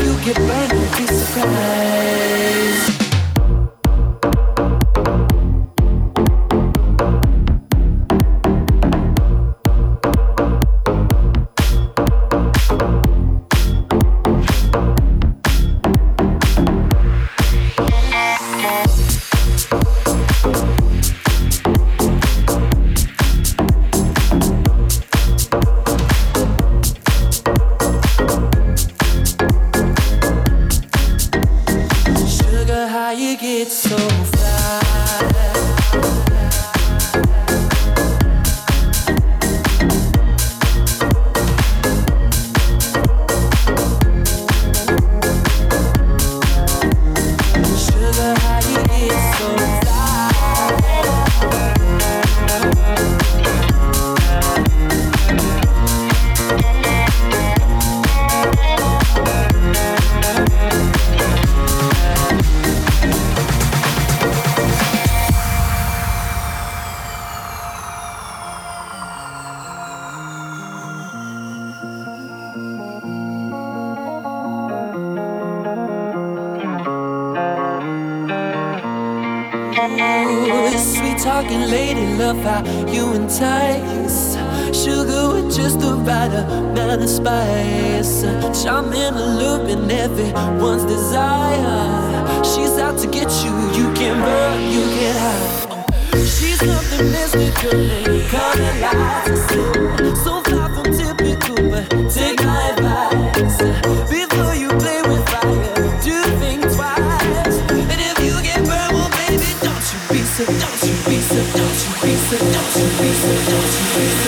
You get burned, you'll be surprised. Don't embrace it, don't embrace it.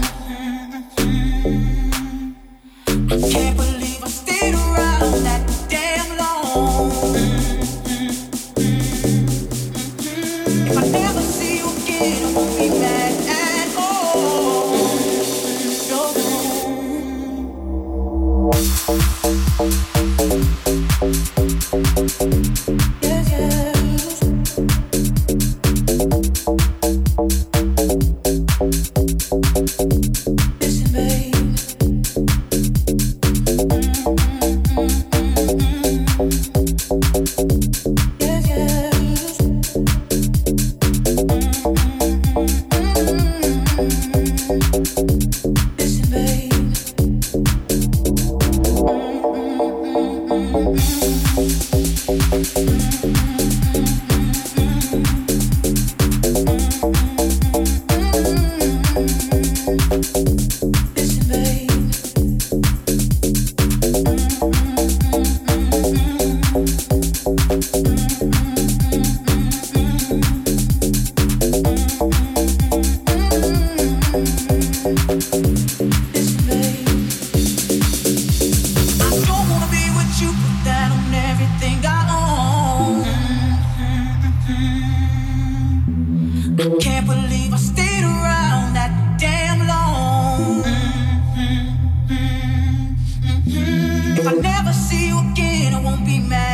you again, I won't be mad.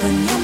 open your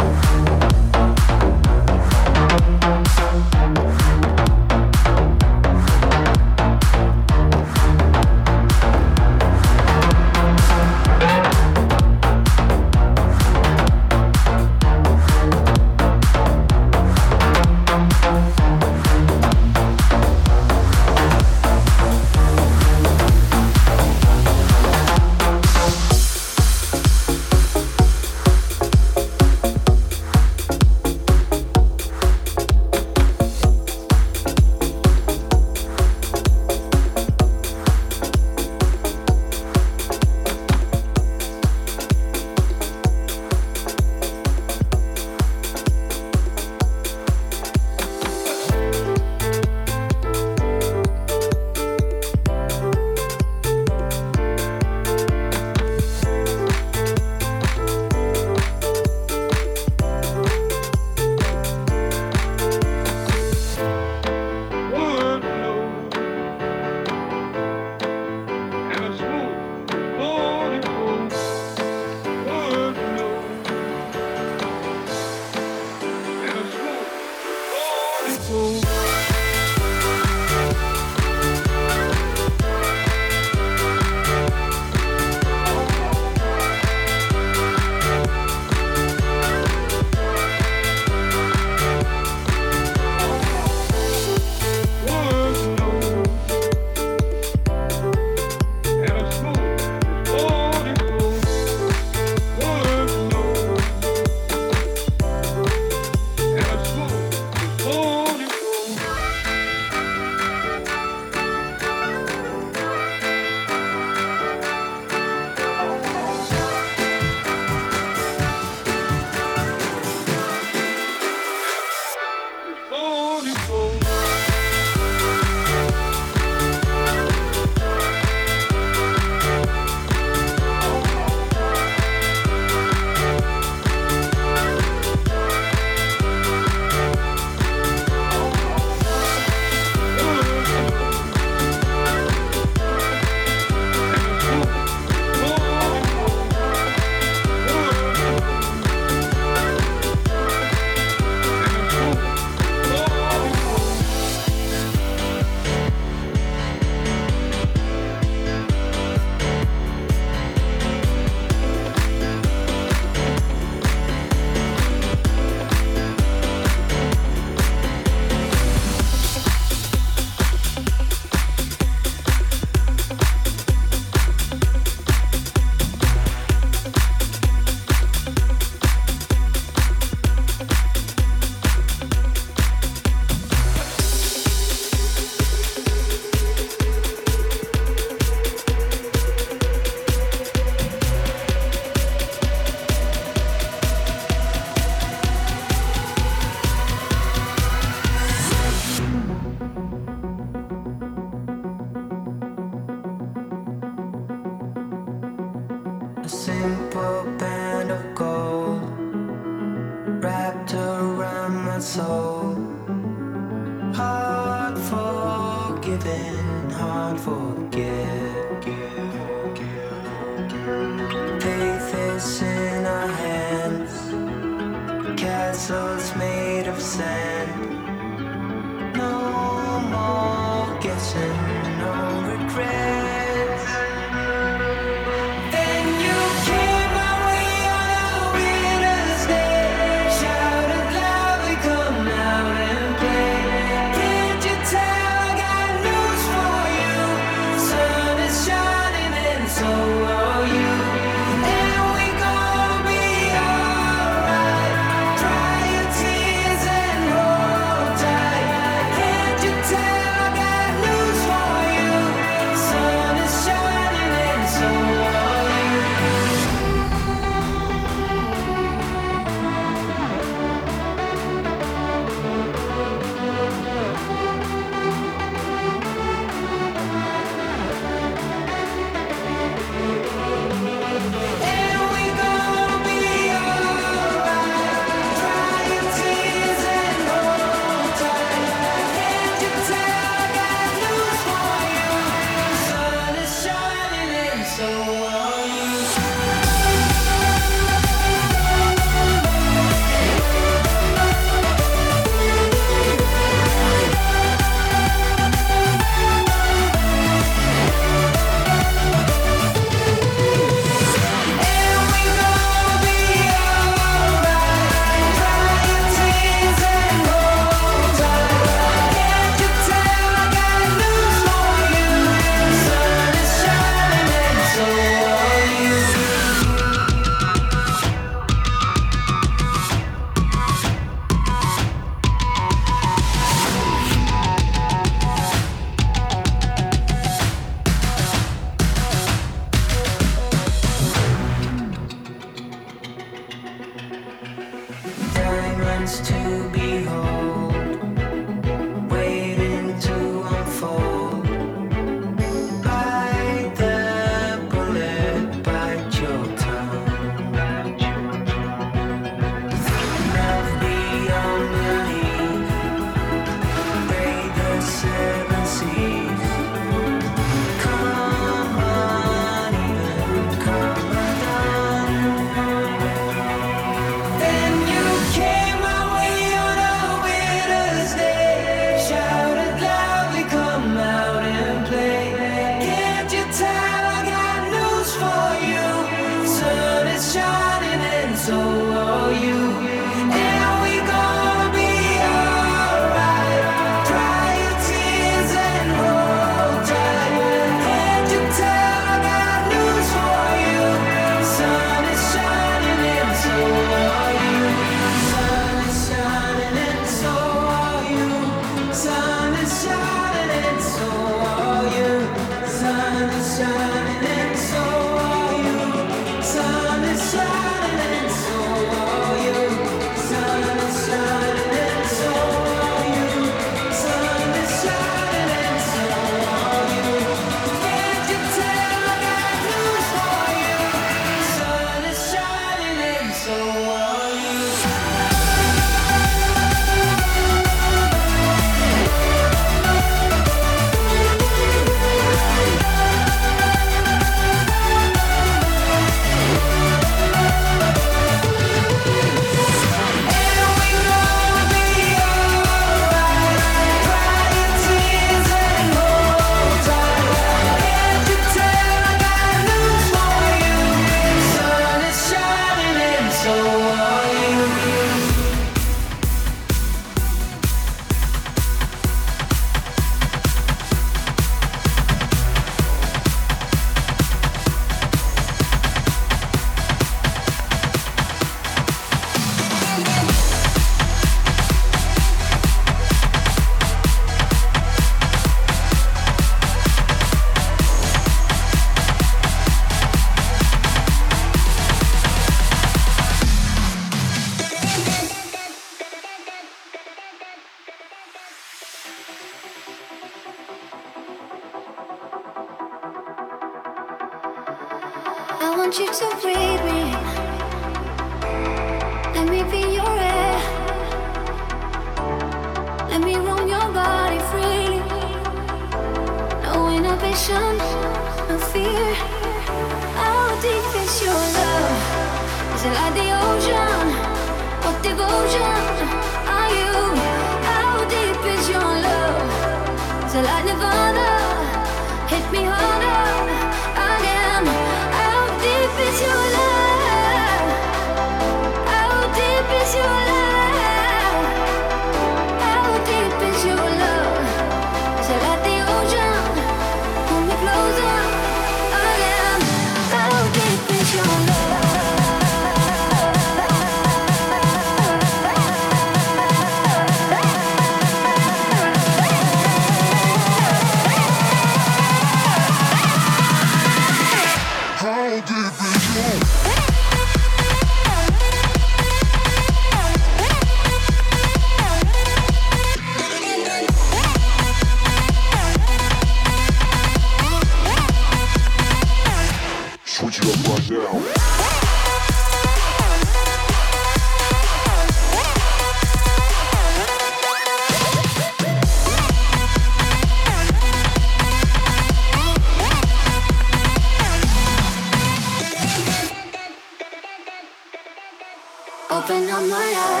open up my eyes.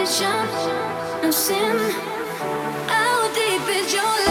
definition of sin? How deep is your love?